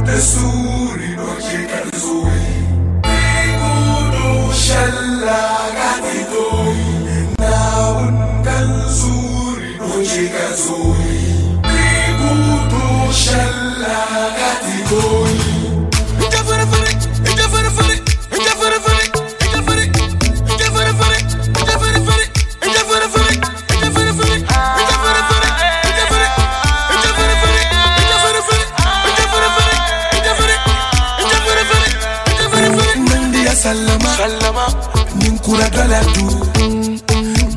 desturi nojika nzuri Igudu shalla gati doi Naun ganzuri nojika nzuri sallama sallama nin kura dala du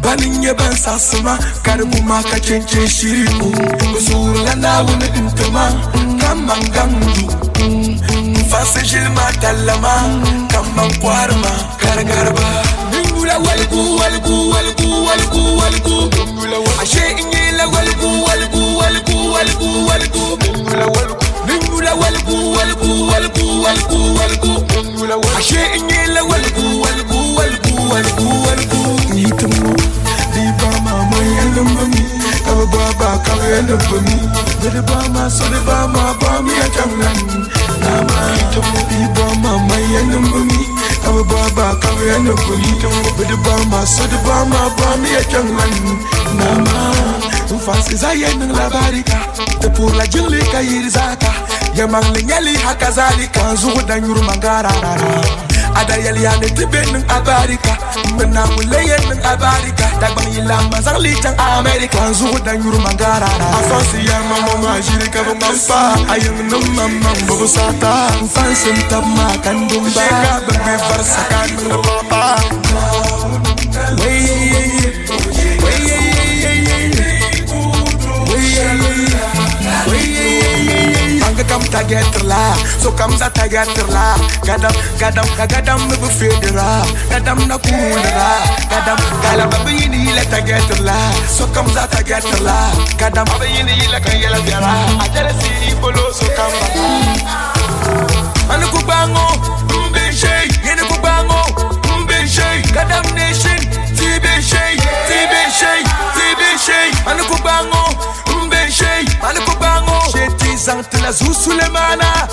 banin ya ban sasuma karbu ma ka cence shiri ku usura na wani intuma kaman gandu fasa shilma tallama kaman kwarma gargarba ashe inye la walgu walgu walgu walgu walgu ni tumu di ba mama yana mami kaba baba kaba yana bami da ba ma so da ba ma ba mi a jangan na ma tumu di ba mama yana mami kaba baba kaba yana bami da ba ma so da ba ma ba mi a jangan na ma Mfasi za yenin labarika Da pula jili ka yiri zaka Yaman linyali haka zalika Zuhu dan yuru mangara rara Ada yali ya ne tibenin abarika Mena mule yenin abarika Dagbang yila mazang licang Amerika. Zuhu dan yuru mangara rara Afansi ya mama majiri ka bumampa Ayang nung mamang babusata Mfansi mtab makan dumba Sheka babi farsa kan Kam tageterla, so kam za tageterla. Gadam, gadam, gadam me befedera. Gadam na kundera. Gadam, gadam babini la tageterla, so kam za tageterla. Gadam babini la kayela biara. Ajara si polo so kam ba. Anu kubango, mbe shay, yene kubango, mbe shay. Gadam nation, tibe shay, tibe shay, tibe shay. Anu kubango, Sheti zant la zu Sulemana,